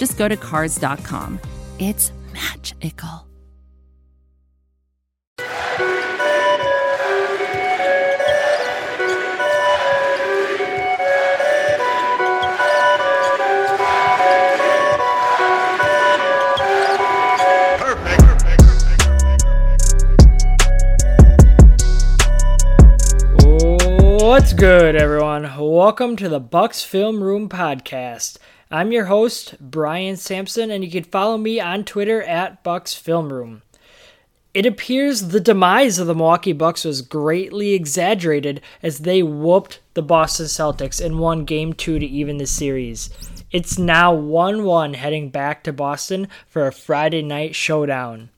just go to Cars.com. It's magical. What's good, everyone? Welcome to the Bucks Film Room Podcast. I'm your host, Brian Sampson, and you can follow me on Twitter at Bucks Film Room. It appears the demise of the Milwaukee Bucks was greatly exaggerated as they whooped the Boston Celtics and won Game 2 to even the series. It's now 1 1 heading back to Boston for a Friday night showdown.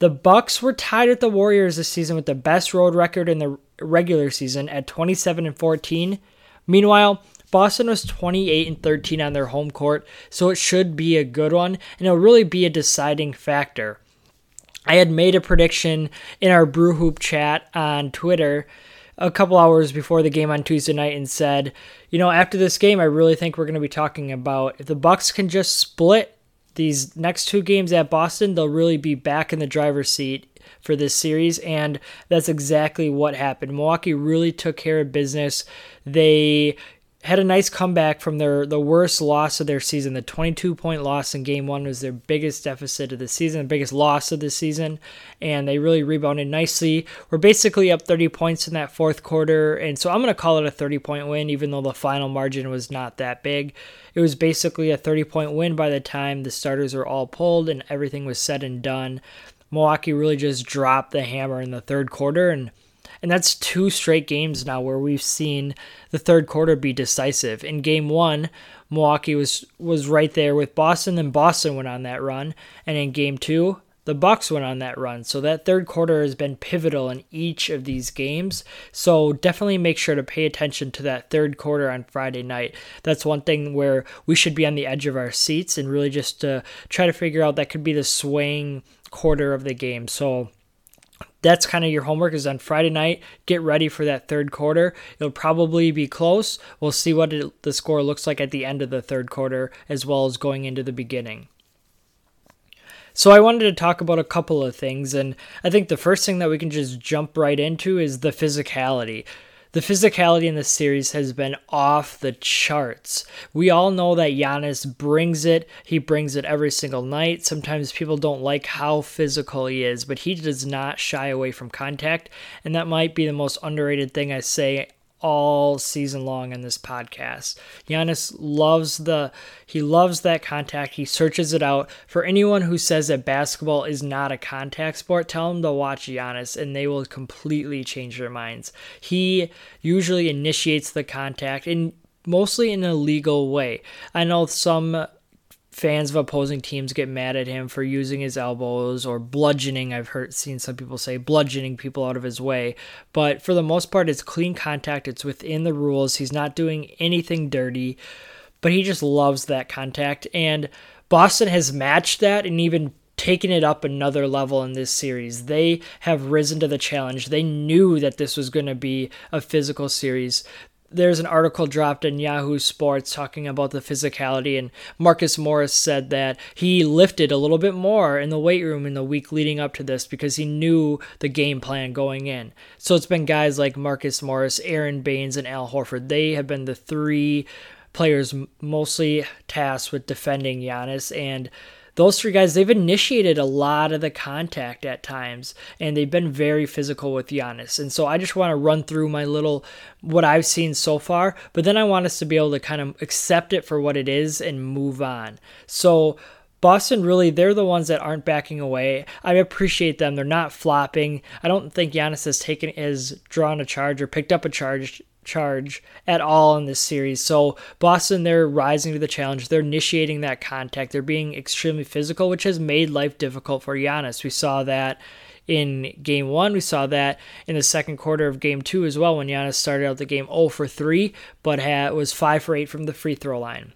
The Bucks were tied with the Warriors this season with the best road record in the regular season at 27 and 14. Meanwhile, Boston was 28 and 13 on their home court, so it should be a good one and it'll really be a deciding factor. I had made a prediction in our Brew Hoop chat on Twitter a couple hours before the game on Tuesday night and said, you know, after this game, I really think we're going to be talking about if the Bucks can just split these next two games at Boston, they'll really be back in the driver's seat for this series, and that's exactly what happened. Milwaukee really took care of business. They had a nice comeback from their the worst loss of their season. The 22 point loss in game 1 was their biggest deficit of the season, the biggest loss of the season, and they really rebounded nicely. We're basically up 30 points in that fourth quarter, and so I'm going to call it a 30 point win even though the final margin was not that big. It was basically a 30 point win by the time the starters were all pulled and everything was said and done. Milwaukee really just dropped the hammer in the third quarter and and that's two straight games now where we've seen the third quarter be decisive. In game one, Milwaukee was was right there with Boston, then Boston went on that run, and in game two, the Bucks went on that run. So that third quarter has been pivotal in each of these games. So definitely make sure to pay attention to that third quarter on Friday night. That's one thing where we should be on the edge of our seats and really just uh, try to figure out that could be the swaying quarter of the game. So that's kind of your homework is on Friday night. Get ready for that third quarter. It'll probably be close. We'll see what it, the score looks like at the end of the third quarter as well as going into the beginning. So I wanted to talk about a couple of things and I think the first thing that we can just jump right into is the physicality. The physicality in this series has been off the charts. We all know that Giannis brings it. He brings it every single night. Sometimes people don't like how physical he is, but he does not shy away from contact. And that might be the most underrated thing I say all season long in this podcast. Giannis loves the he loves that contact. He searches it out. For anyone who says that basketball is not a contact sport, tell them to watch Giannis and they will completely change their minds. He usually initiates the contact and mostly in a legal way. I know some fans of opposing teams get mad at him for using his elbows or bludgeoning. I've heard seen some people say bludgeoning people out of his way, but for the most part it's clean contact. It's within the rules. He's not doing anything dirty, but he just loves that contact and Boston has matched that and even taken it up another level in this series. They have risen to the challenge. They knew that this was going to be a physical series there's an article dropped in Yahoo Sports talking about the physicality, and Marcus Morris said that he lifted a little bit more in the weight room in the week leading up to this because he knew the game plan going in. So it's been guys like Marcus Morris, Aron Baynes, and Al Horford. They have been the three players mostly tasked with defending Giannis, and those three guys, they've initiated a lot of the contact at times, and they've been very physical with Giannis. And so I just want to run through my little what I've seen so far, but then I want us to be able to kind of accept it for what it is and move on. So Boston really, they're the ones that aren't backing away. I appreciate them. They're not flopping. I don't think Giannis has taken has drawn a charge or picked up a charge charge at all in this series. So Boston, they're rising to the challenge. They're initiating that contact. They're being extremely physical, which has made life difficult for Giannis. We saw that in game one. We saw that in the second quarter of game two as well when Giannis started out the game 0 for 3, but had, was 5 for 8 from the free throw line.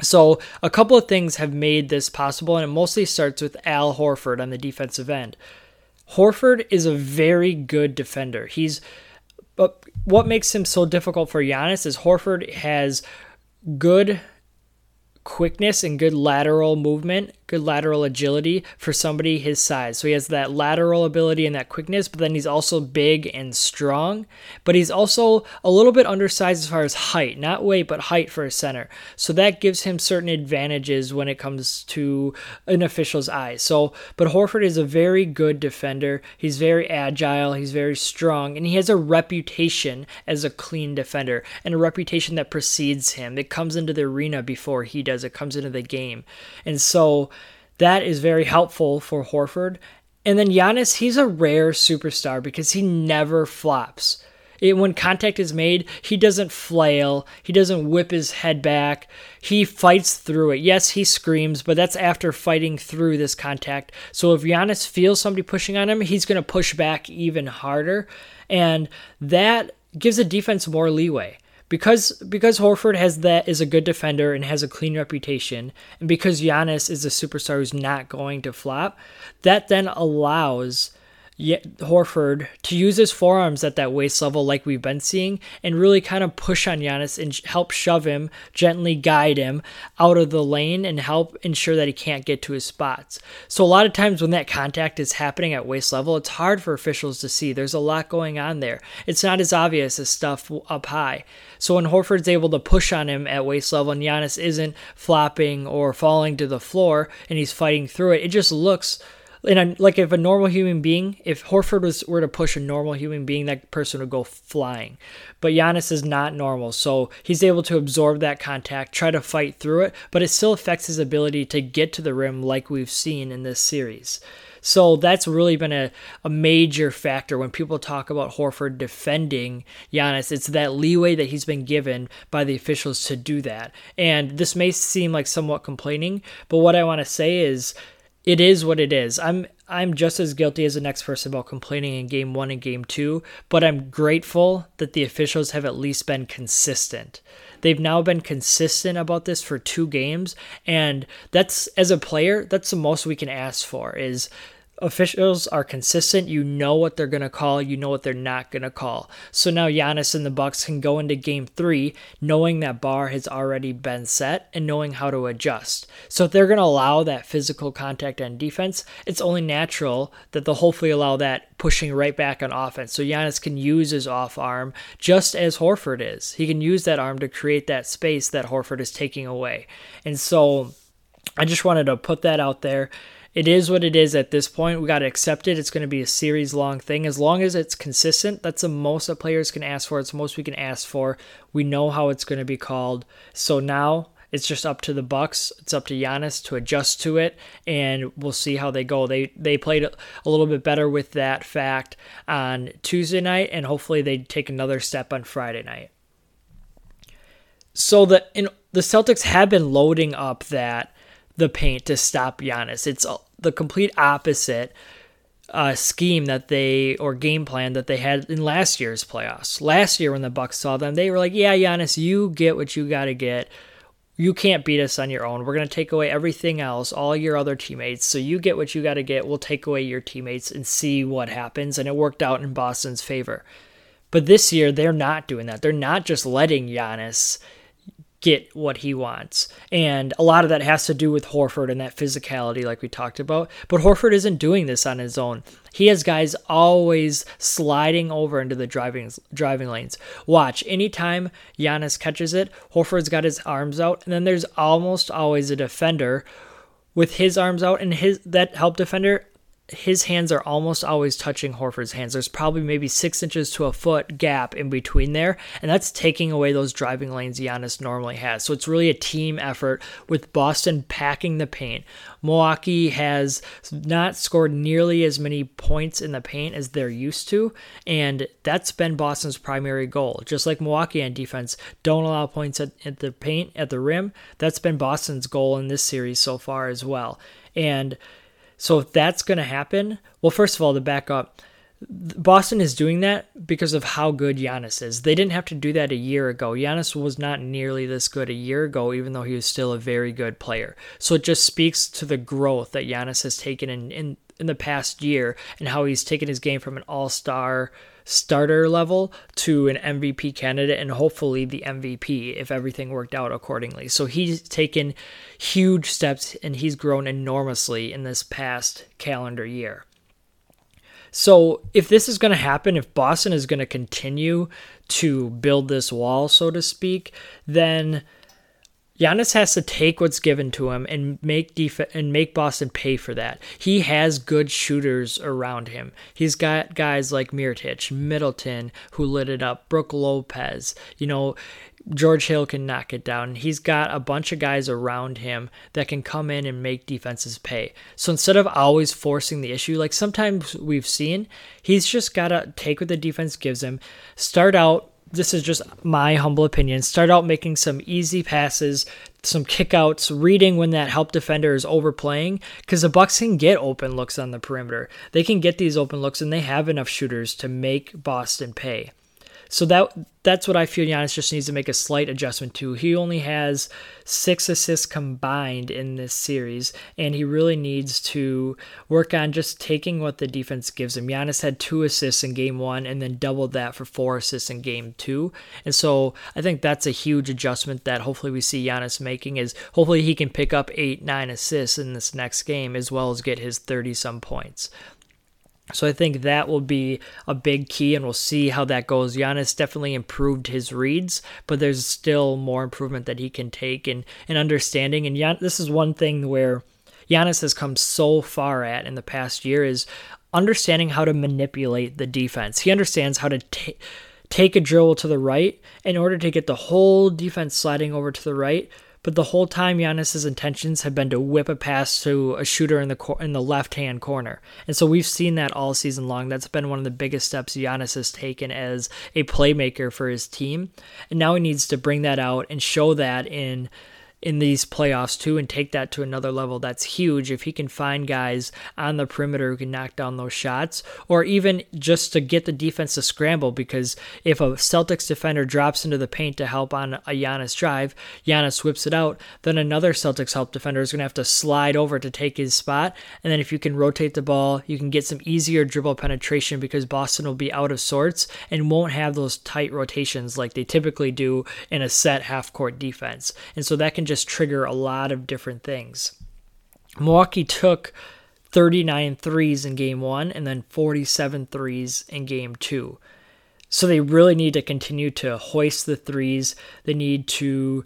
So, a couple of things have made this possible, and it mostly starts with Al Horford on the defensive end. Horford is a very good defender. He's but what makes him so difficult for Giannis is Horford has good quickness and good lateral movement, good lateral agility for somebody his size. So he has that lateral ability and that quickness, but then he's also big and strong. But he's also a little bit undersized as far as height, not weight, but height for a center. So that gives him certain advantages when it comes to an official's eyes. So, but Horford is a very good defender. He's very agile, he's very strong, and he has a reputation as a clean defender and a reputation that precedes him. It comes into the arena before he does it comes into the game. And so that is very helpful for Horford. And then Giannis, he's a rare superstar because he never flops. It, when contact is made, he doesn't flail. He doesn't whip his head back. He fights through it. Yes, he screams, but that's after fighting through this contact. So if Giannis feels somebody pushing on him, he's going to push back even harder. And that gives the defense more leeway because because Horford has that is a good defender and has a clean reputation, and because Giannis is a superstar who's not going to flop, that then allows Horford to use his forearms at that waist level, like we've been seeing, and really kind of push on Giannis and help shove him, gently guide him out of the lane and help ensure that he can't get to his spots. So, a lot of times when that contact is happening at waist level, it's hard for officials to see. There's a lot going on there. It's not as obvious as stuff up high. So, when Horford's able to push on him at waist level and Giannis isn't flopping or falling to the floor and he's fighting through it, it just looks like if a normal human being, if Horford was were to push a normal human being, that person would go flying. But Giannis is not normal, so he's able to absorb that contact, try to fight through it, but it still affects his ability to get to the rim, like we've seen in this series. So that's really been a, a major factor when people talk about Horford defending Giannis. It's that leeway that he's been given by the officials to do that. And this may seem like somewhat complaining, but what I want to say is it is what it is. I'm I'm just as guilty as the next person about complaining in game 1 and game 2, but I'm grateful that the officials have at least been consistent. They've now been consistent about this for two games and that's as a player, that's the most we can ask for is officials are consistent. You know what they're going to call. You know what they're not going to call. So now Giannis and the Bucks can go into Game Three knowing that bar has already been set and knowing how to adjust. So if they're going to allow that physical contact on defense, it's only natural that they'll hopefully allow that pushing right back on offense. So Giannis can use his off arm just as Horford is. He can use that arm to create that space that Horford is taking away. And so I just wanted to put that out there it is what it is at this point. We got to accept it. It's going to be a series long thing. As long as it's consistent, that's the most that players can ask for. It's the most we can ask for. We know how it's going to be called. So now it's just up to the Bucks. It's up to Giannis to adjust to it, and we'll see how they go. They they played a little bit better with that fact on Tuesday night, and hopefully they take another step on Friday night. So the in, the Celtics have been loading up that the paint to stop Giannis. It's the complete opposite uh, scheme that they or game plan that they had in last year's playoffs. Last year when the Bucks saw them, they were like, "Yeah, Giannis, you get what you got to get. You can't beat us on your own. We're going to take away everything else, all your other teammates. So you get what you got to get. We'll take away your teammates and see what happens." And it worked out in Boston's favor. But this year, they're not doing that. They're not just letting Giannis get what he wants. And a lot of that has to do with Horford and that physicality, like we talked about. But Horford isn't doing this on his own. He has guys always sliding over into the driving driving lanes. Watch, anytime Giannis catches it, Horford's got his arms out, and then there's almost always a defender with his arms out, and his that help defender his hands are almost always touching Horford's hands. There's probably maybe six inches to a foot gap in between there, and that's taking away those driving lanes Giannis normally has. So it's really a team effort with Boston packing the paint. Milwaukee has not scored nearly as many points in the paint as they're used to, and that's been Boston's primary goal. Just like Milwaukee on defense, don't allow points at, at the paint, at the rim. That's been Boston's goal in this series so far as well. And so if that's going to happen, well, first of all, to back up, Boston is doing that because of how good Giannis is. They didn't have to do that a year ago. Giannis was not nearly this good a year ago, even though he was still a very good player. So it just speaks to the growth that Giannis has taken in, in, in the past year and how he's taken his game from an all star starter level to an MVP candidate and hopefully the MVP if everything worked out accordingly. So he's taken huge steps and he's grown enormously in this past calendar year. So if this is going to happen, if Boston is going to continue to build this wall, so to speak, then Giannis has to take what's given to him and make def- and make Boston pay for that. He has good shooters around him. He's got guys like Mirotic, Middleton, who lit it up, Brook Lopez. You know, George Hill can knock it down. He's got a bunch of guys around him that can come in and make defenses pay. So instead of always forcing the issue, like sometimes we've seen, he's just got to take what the defense gives him, start out this is just my humble opinion. Start out making some easy passes, some kickouts, reading when that help defender is overplaying, because the Bucks can get open looks on the perimeter. They can get these open looks, and they have enough shooters to make Boston pay. So that that's what I feel Giannis just needs to make a slight adjustment to. He only has six assists combined in this series, and he really needs to work on just taking what the defense gives him. Giannis had two assists in game one and then doubled that for four assists in game two. And so I think that's a huge adjustment that hopefully we see Giannis making is hopefully he can pick up eight, nine assists in this next game as well as get his 30 some points. So I think that will be a big key, and we'll see how that goes. Giannis definitely improved his reads, but there's still more improvement that he can take and and understanding. And Gian, this is one thing where Giannis has come so far at in the past year is understanding how to manipulate the defense. He understands how to take take a dribble to the right in order to get the whole defense sliding over to the right but the whole time Giannis's intentions have been to whip a pass to a shooter in the cor- in the left hand corner, and so we've seen that all season long. That's been one of the biggest steps Giannis has taken as a playmaker for his team, and now he needs to bring that out and show that in in these playoffs too and take that to another level. That's huge if he can find guys on the perimeter who can knock down those shots or even just to get the defense to scramble because if a Celtics defender drops into the paint to help on a Giannis drive, Giannis whips it out, then another Celtics help defender is going to have to slide over to take his spot. And then if you can rotate the ball, you can get some easier dribble penetration because Boston will be out of sorts and won't have those tight rotations like they typically do in a set half court defense. And so that can just just trigger a lot of different things. Milwaukee took 39 threes in game one and then 47 threes in game two. So they really need to continue to hoist the threes. They need to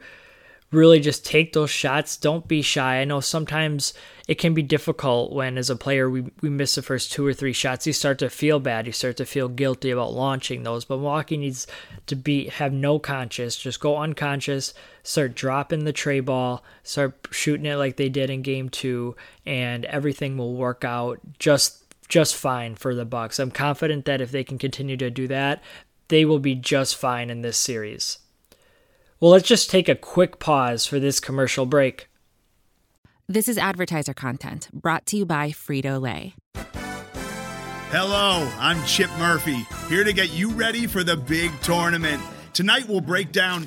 really just take those shots. Don't be shy. I know sometimes it can be difficult when, as a player, we, we miss the first two or three shots. You start to feel bad. You start to feel guilty about launching those. But Milwaukee needs to be have no conscious. Just go unconscious. Start dropping the trey ball. Start shooting it like they did in game two, and everything will work out just just fine for the Bucks. I'm confident that if they can continue to do that, they will be just fine in this series. Well, let's just take a quick pause for this commercial break. This is advertiser content brought to you by Frito Lay. Hello, I'm Chip Murphy, here to get you ready for the big tournament. Tonight we'll break down.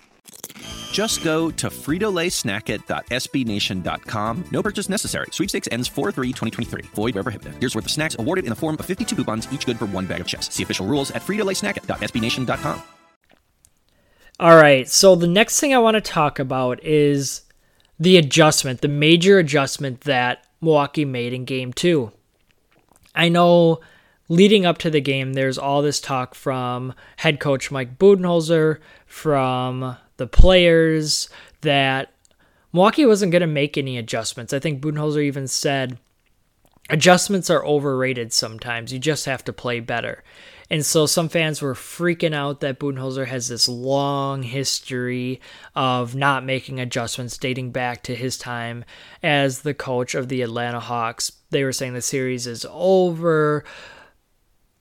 Just go to fritolaysnackit.sbnation.com. No purchase necessary. Sweepstakes ends 4-3-2023. Void where prohibited. Here's worth of snacks awarded in the form of 52 coupons, each good for one bag of chips. See official rules at fritolaysnackit.sbnation.com. All right, so the next thing I want to talk about is the adjustment, the major adjustment that Milwaukee made in game two. I know leading up to the game, there's all this talk from head coach Mike Budenholzer, from the players, that Milwaukee wasn't going to make any adjustments. I think Budenholzer even said adjustments are overrated sometimes. You just have to play better. And so some fans were freaking out that Budenholzer has this long history of not making adjustments dating back to his time as the coach of the Atlanta Hawks. They were saying the series is over.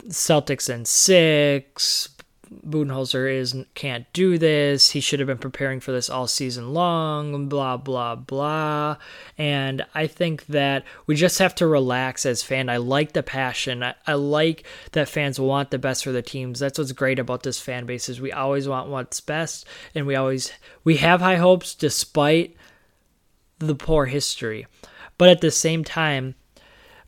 Celtics in six. Budenholzer is can't do this. He should have been preparing for this all season long. Blah blah blah. And I think that we just have to relax as fans. I like the passion. I, I like that fans want the best for the teams. That's what's great about this fan base is we always want what's best, and we always we have high hopes despite the poor history. But at the same time,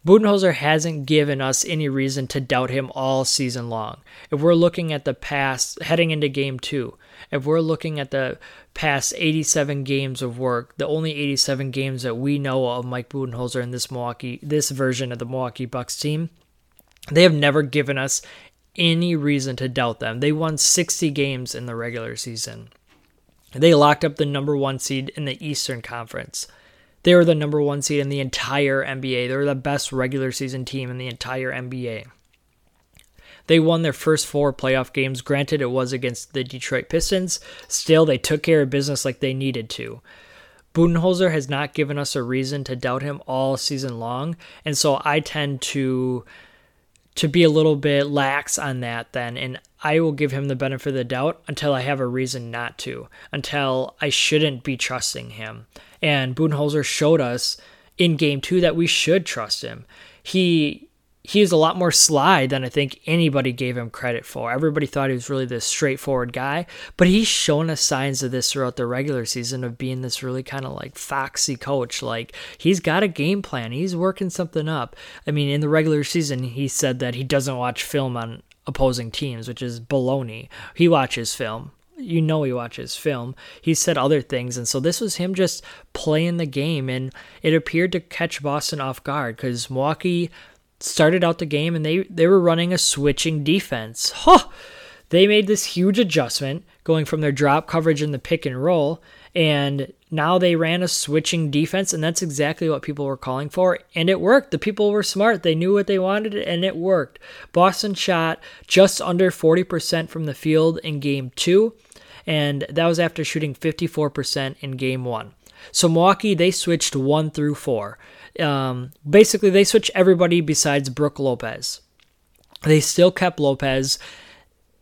Budenholzer hasn't given us any reason to doubt him all season long. If we're looking at the past, heading into game two, if we're looking at the past 87 games of work, the only 87 games that we know of Mike Budenholzer in this Milwaukee, this version of the Milwaukee Bucks team, they have never given us any reason to doubt them. They won 60 games in the regular season. They locked up the number one seed in the Eastern Conference. They were the number one seed in the entire NBA. They were the best regular season team in the entire NBA. They won their first four playoff games. Granted, it was against the Detroit Pistons. Still, they took care of business like they needed to. Budenholzer has not given us a reason to doubt him all season long, and so I tend to to be a little bit lax on that then and I will give him the benefit of the doubt until I have a reason not to, until I shouldn't be trusting him. And Budenholzer showed us in game two that we should trust him. He he is a lot more sly than I think anybody gave him credit for. Everybody thought he was really this straightforward guy, but he's shown us signs of this throughout the regular season of being this really kind of like foxy coach. Like he's got a game plan, he's working something up. I mean, in the regular season, he said that he doesn't watch film on opposing teams, which is baloney. He watches film you know he watches film. He said other things, and so this was him just playing the game, and it appeared to catch Boston off guard because Milwaukee started out the game and they they were running a switching defense. Huh! They made this huge adjustment going from their drop coverage in the pick and roll, and now they ran a switching defense, and that's exactly what people were calling for, and it worked. The people were smart; they knew what they wanted, and it worked. Boston shot just under 40% from the field in Game Two and that was after shooting 54% in game one. So Milwaukee, they switched one through four. Um, basically, they switched everybody besides Brook Lopez. They still kept Lopez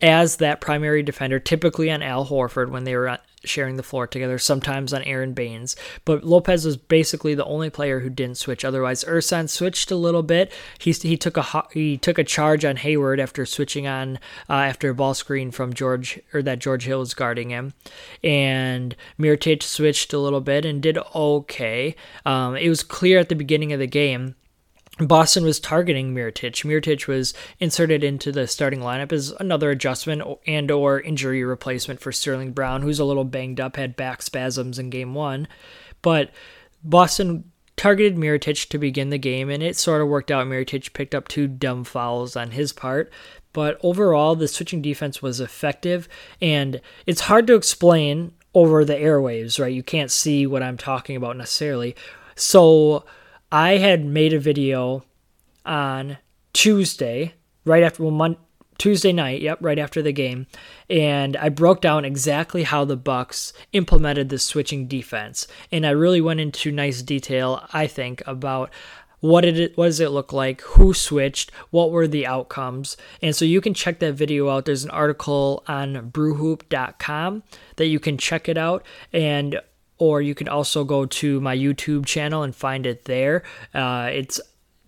as that primary defender, typically on Al Horford when they were sharing the floor together, sometimes on Aron Baynes. But Lopez was basically the only player who didn't switch. Otherwise, Ersan switched a little bit. He, he took a he took a charge on Hayward after switching on uh, after a ball screen from George or that George Hill was guarding him, and Mirotic switched a little bit and did okay. Um, it was clear at the beginning of the game Boston was targeting Mirotic. Mirotic was inserted into the starting lineup as another adjustment and or injury replacement for Sterling Brown, who's a little banged up, had back spasms in game one. But Boston targeted Mirotic to begin the game, and it sort of worked out. Mirotic picked up two dumb fouls on his part. But overall, the switching defense was effective, and it's hard to explain over the airwaves, right? You can't see what I'm talking about necessarily. So I had made a video on Tuesday, right after well, Mon- Tuesday night, yep, right after the game, and I broke down exactly how the Bucks implemented the switching defense, and I really went into nice detail, I think, about what did it what does it look like who switched what were the outcomes and so you can check that video out. There's an article on brewhoop.com that you can check it out and or you can also go to my youtube channel and find it there uh, it's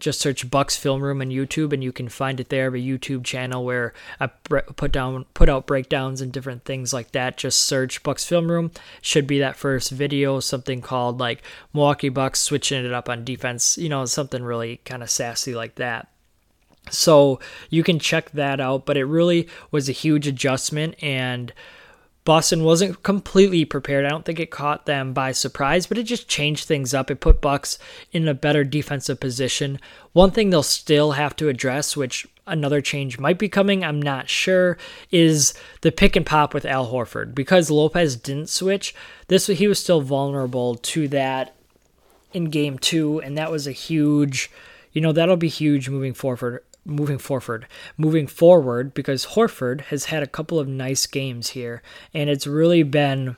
just search Bucks Film Room on YouTube, and you can find it there. I have a YouTube channel where I put down, put out breakdowns and different things like that. Just search Bucks Film Room. Should be that first video, something called like Milwaukee Bucks switching it up on defense. You know, something really kind of sassy like that. So you can check that out, but it really was a huge adjustment and Boston wasn't completely prepared. I don't think it caught them by surprise, but it just changed things up. It put Bucks in a better defensive position. One thing they'll still have to address, which another change might be coming, I'm not sure, is the pick and pop with Al Horford. Because Lopez didn't switch, this he was still vulnerable to that in game 2 and that was a huge, you know, that'll be huge moving forward moving forward moving forward because Horford has had a couple of nice games here and it's really been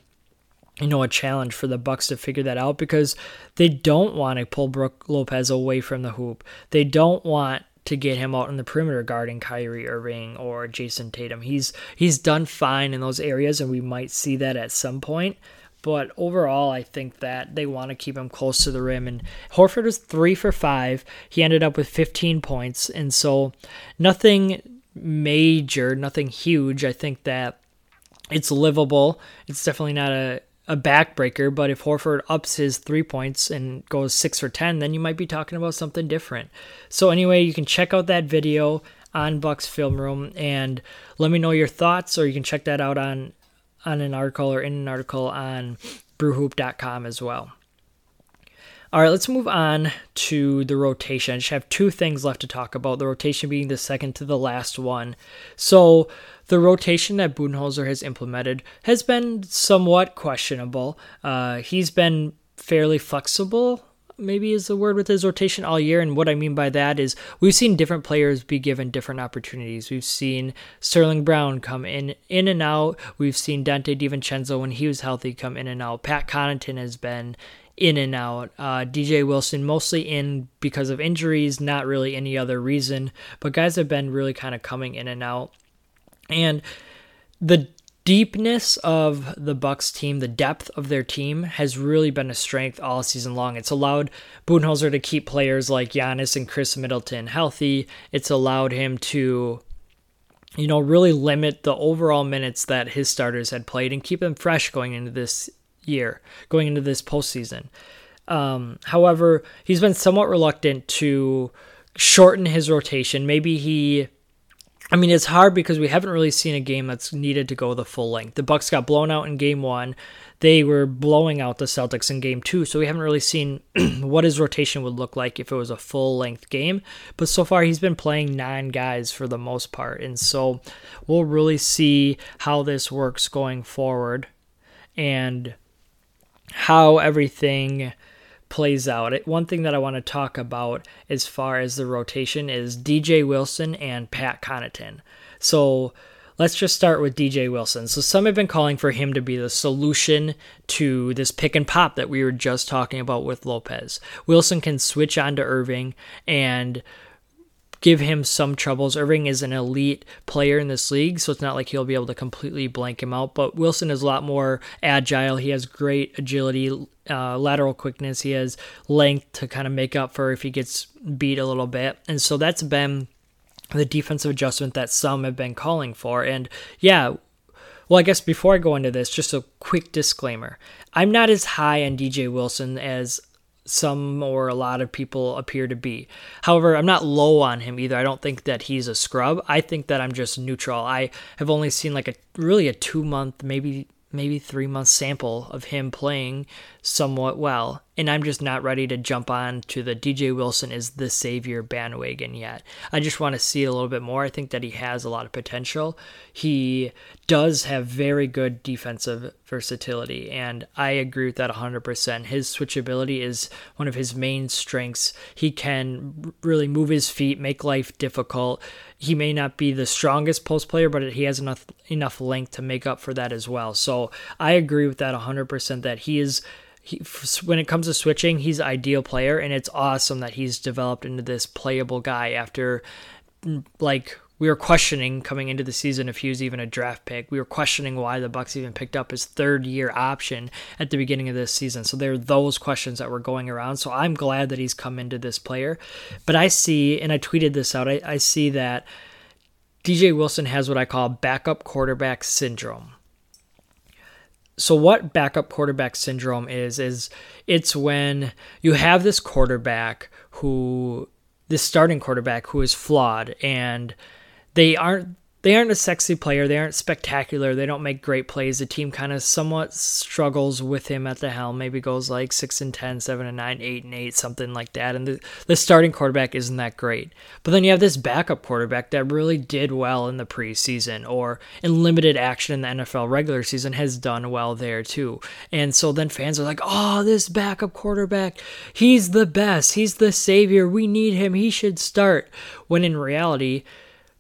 you know a challenge for the bucks to figure that out because they don't want to pull Brook Lopez away from the hoop. They don't want to get him out in the perimeter guarding Kyrie Irving or Jayson Tatum. He's he's done fine in those areas and we might see that at some point. But overall, I think that they want to keep him close to the rim. And Horford was three for five. He ended up with 15 points. And so nothing major, nothing huge. I think that it's livable. It's definitely not a, a backbreaker, but if Horford ups his three points and goes six for 10, then you might be talking about something different. So, anyway, you can check out that video on Bucks Film Room and let me know your thoughts, or you can check that out on on an article or in an article on brewhoop.com as well. All right, let's move on to the rotation. I just have two things left to talk about. The rotation being the second to the last one. So, the rotation that Budenholzer has implemented has been somewhat questionable. Uh, he's been fairly flexible maybe is the word with his rotation all year. And what I mean by that is we've seen different players be given different opportunities. We've seen Sterling Brown come in in and out. We've seen Donte DiVincenzo when he was healthy come in and out. Pat Connaughton has been in and out. Uh, DJ Wilson mostly in because of injuries, not really any other reason. But guys have been really kind of coming in and out. And the deepness of the Bucks team, the depth of their team has really been a strength all season long. It's allowed Budenholzer to keep players like Giannis and Khris Middleton healthy. It's allowed him to you know, really limit the overall minutes that his starters had played and keep them fresh going into this year, going into this postseason. Um, however, he's been somewhat reluctant to shorten his rotation. Maybe he I mean, it's hard because we haven't really seen a game that's needed to go the full length. The Bucks got blown out in game one. They were blowing out the Celtics in game two, so we haven't really seen what his rotation would look like if it was a full length game. But so far, he's been playing nine guys for the most part, and so we'll really see how this works going forward and how everything plays out. One thing that I want to talk about as far as the rotation is DJ Wilson and Pat Connaughton. So let's just start with DJ Wilson. So some have been calling for him to be the solution to this pick and pop that we were just talking about with Lopez. Wilson can switch on to Irving and give him some troubles. Irving is an elite player in this league, so it's not like he'll be able to completely blank him out. But Wilson is a lot more agile. He has great agility, uh, lateral quickness. He has length to kind of make up for if he gets beat a little bit. And so that's been the defensive adjustment that some have been calling for. And yeah, well, I guess before I go into this, just a quick disclaimer. I'm not as high on DJ Wilson as some or a lot of people appear to be. However, I'm not low on him either. I don't think that he's a scrub. I think that I'm just neutral. I have only seen like a really a 2 month maybe maybe 3 month sample of him playing somewhat well and I'm just not ready to jump on to the DJ Wilson is the savior bandwagon yet. I just want to see a little bit more. I think that he has a lot of potential. He does have very good defensive versatility, and I agree with that 100%. His switchability is one of his main strengths. He can really move his feet, make life difficult. He may not be the strongest post player, but he has enough enough length to make up for that as well. So I agree with that 100% that he is he, when it comes to switching, he's ideal player, and it's awesome that he's developed into this playable guy after like we were questioning coming into the season if he was even a draft pick. We were questioning why the Bucks even picked up his third year option at the beginning of this season. So there are those questions that were going around. So I'm glad that he's come into this player. But I see, and I tweeted this out, I, I see that DJ Wilson has what I call backup quarterback syndrome. So what backup quarterback syndrome is is it's when you have this quarterback who this starting quarterback who is flawed and they aren't they aren't a sexy player. They aren't spectacular. They don't make great plays. The team kind of somewhat struggles with him at the helm. Maybe goes like 6 and 10, 7 and 9, 8 and 8, something like that. And the, the starting quarterback isn't that great. But then you have this backup quarterback that really did well in the preseason or in limited action in the NFL regular season has done well there too. And so then fans are like, oh, this backup quarterback, he's the best. He's the savior. We need him. He should start. When in reality,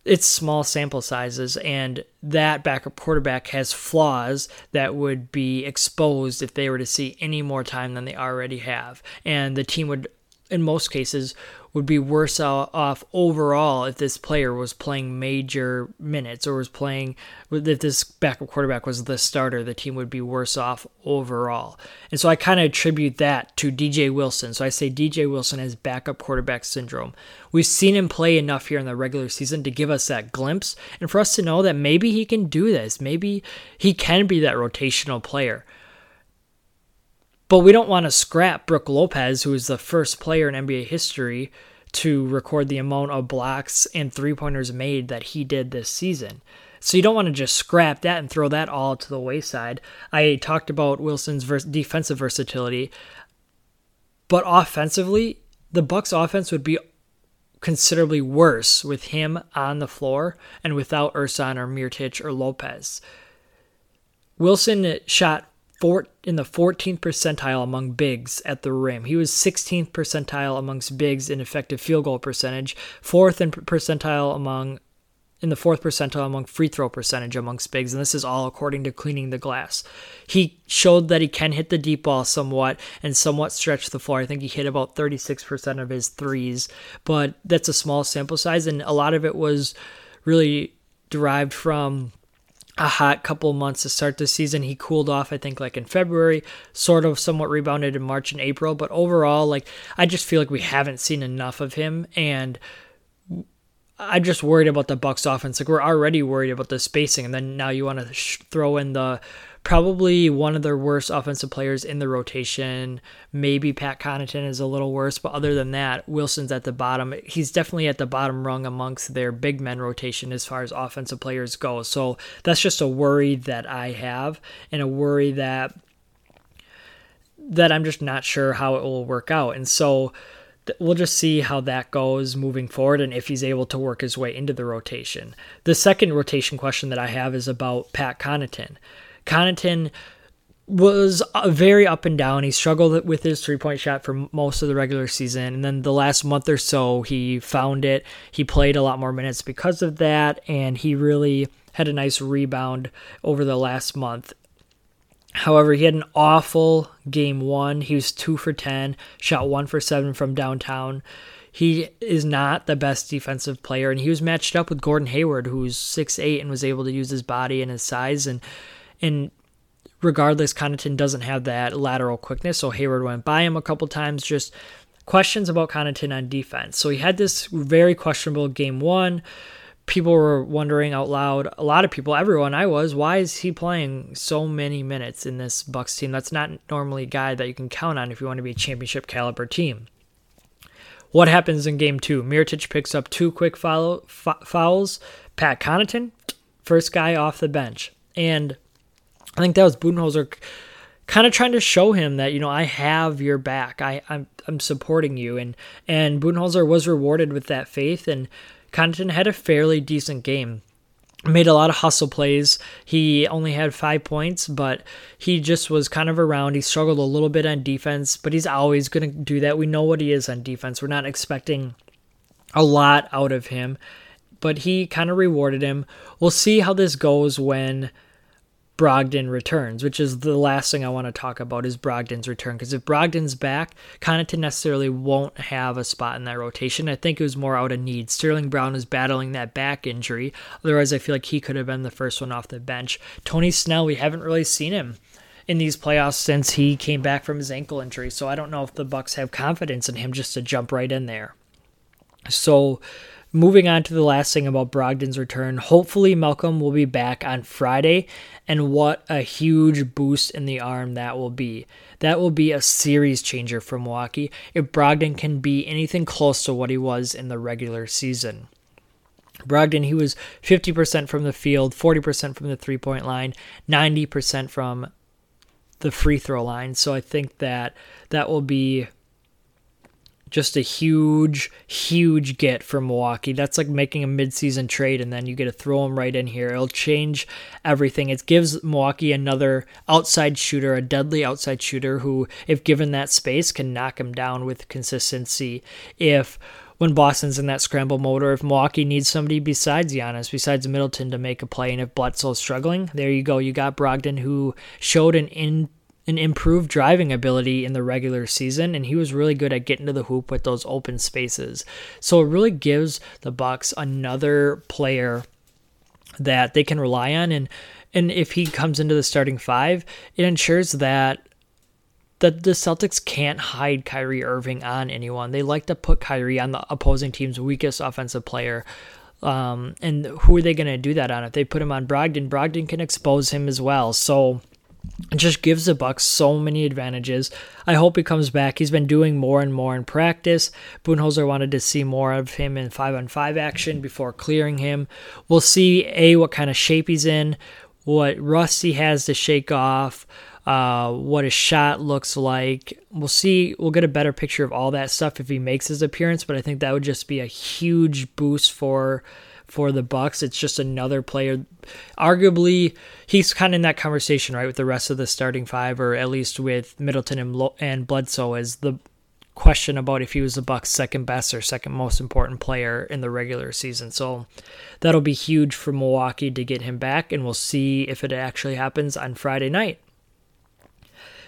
it's small sample sizes and that backup quarterback has flaws that would be exposed if they were to see any more time than they already have. And the team would in most cases would be worse off overall if this player was playing major minutes or was playing if this backup quarterback was the starter the team would be worse off overall. And so i kind of attribute that to dj wilson. So i say dj wilson has backup quarterback syndrome. We've seen him play enough here in the regular season to give us that glimpse. And for us to know that maybe he can do this maybe he can be that rotational player but we don't want to scrap Brook Lopez, who is the first player in NBA history to record the amount of blocks and three pointers made that he did this season. So you don't want to just scrap that and throw that all to the wayside. I talked about Wilson's vers- defensive versatility, but offensively, the Bucks offense would be considerably worse with him on the floor and without Ersan or Mirotic or Lopez. Wilson shot four, in the 14th percentile among bigs at the rim. He was 16th percentile amongst bigs in effective field goal percentage, fourth in percentile among in the fourth percentile among free throw percentage amongst bigs, and this is all according to cleaning the glass. He showed that he can hit the deep ball somewhat and somewhat stretch the floor. I think he hit about 36% of his threes, but that's a small sample size, and a lot of it was really derived from a hot couple months to start the season. He cooled off, I think, like in February, sort of somewhat rebounded in March and April. But overall, like, I just feel like we haven't seen enough of him. And I'm just worried about the Bucks offense. Like, we're already worried about the spacing. And then now you want to sh- throw in the probably one of their worst offensive players in the rotation. Maybe Pat Connaughton is a little worse, but other than that, Wilson's at the bottom. He's definitely at the bottom rung amongst their big men rotation as far as offensive players go. So that's just a worry that I have and a worry that that I'm just not sure how it will work out. And so we'll just see how that goes moving forward and if he's able to work his way into the rotation. The second rotation question that I have is about Pat Connaughton. Connaughton was uh, very up and down. He struggled with his three point shot for most of the regular season. And then the last month or so, he found it. He played a lot more minutes because of that. And he really had a nice rebound over the last month. However, he had an awful game one. He was two for 10, shot one for seven from downtown. He is not the best defensive player, and he was matched up with Gordon Hayward, who's six eight and was able to use his body and his size and and regardless, Connaughton doesn't have that lateral quickness, so Hayward went by him a couple times. Just questions about Connaughton on defense. So he had this very questionable game one. People were wondering out loud, a lot of people, everyone I was, why is he playing so many minutes in this Bucks team? That's not normally a guy that you can count on if you want to be a championship caliber team. What happens in game two? Mirotic picks up two quick foul, fouls. Pat Connaughton, first guy off the bench. And I think that was Budenholzer kind of trying to show him that you know I have your back. I I'm I'm supporting you, and and Budenholzer was rewarded with that faith, and Connaughton had a fairly decent game. Made a lot of hustle plays. He only had five points, but he just was kind of around. He struggled a little bit on defense, but he's always going to do that. We know what he is on defense. We're not expecting a lot out of him, but he kind of rewarded him. We'll see how this goes when Brogdon returns, which is the last thing I want to talk about is Brogdon's return. Because if Brogdon's back, Connaughton necessarily won't have a spot in that rotation. I think it was more out of need. Sterling Brown is battling that back injury. Otherwise, I feel like he could have been the first one off the bench. Tony Snell, we haven't really seen him in these playoffs since he came back from his ankle injury. So I don't know if the Bucks have confidence in him just to jump right in there. So moving on to the last thing about Brogdon's return, hopefully Malcolm will be back on Friday, and what a huge boost in the arm that will be. That will be a series changer for Milwaukee if Brogdon can be anything close to what he was in the regular season. Brogdon, he was 50% from the field, 40% from the three point line, 90% from the free throw line. So I think that that will be just a huge, huge get for Milwaukee. That's like making a midseason trade and then you get to throw him right in here. It'll change everything. It gives Milwaukee another outside shooter, a deadly outside shooter who, if given that space, can knock him down with consistency. If when Boston's in that scramble mode, or if Milwaukee needs somebody besides Giannis, besides Middleton to make a play, and if Bledsoe's struggling, there you go. You got Brogdon who showed an in an improved driving ability in the regular season and he was really good at getting to the hoop with those open spaces. So it really gives the Bucks another player that they can rely on and and if he comes into the starting 5, it ensures that that the Celtics can't hide Kyrie Irving on anyone. They like to put Kyrie on the opposing team's weakest offensive player. Um, and who are they going to do that on? If they put him on Brogdon, Brogdon can expose him as well. So just gives the Bucks so many advantages. I hope he comes back. He's been doing more and more in practice. Budenholzer wanted to see more of him in five on five action before clearing him. We'll see a what kind of shape he's in, what rust he has to shake off, uh, what his shot looks like. We'll see. We'll get a better picture of all that stuff if he makes his appearance. But I think that would just be a huge boost for for the Bucks. It's just another player. Arguably, he's kind of in that conversation, right, with the rest of the starting five, or at least with Middleton and, and Bledsoe as the question about if he was the Bucks' second best or second most important player in the regular season. So that'll be huge for Milwaukee to get him back, and we'll see if it actually happens on Friday night.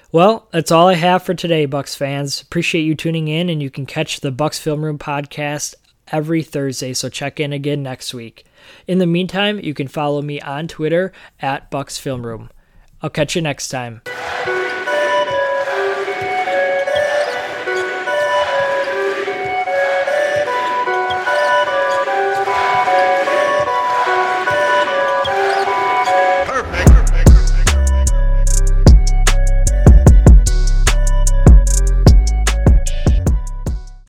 Well, that's all I have for today, Bucks fans. Appreciate you tuning in, and you can catch the Bucks Film Room podcast every Thursday, so check in again next week. In the meantime, you can follow me on Twitter at Bucks Film Room. I'll catch you next time.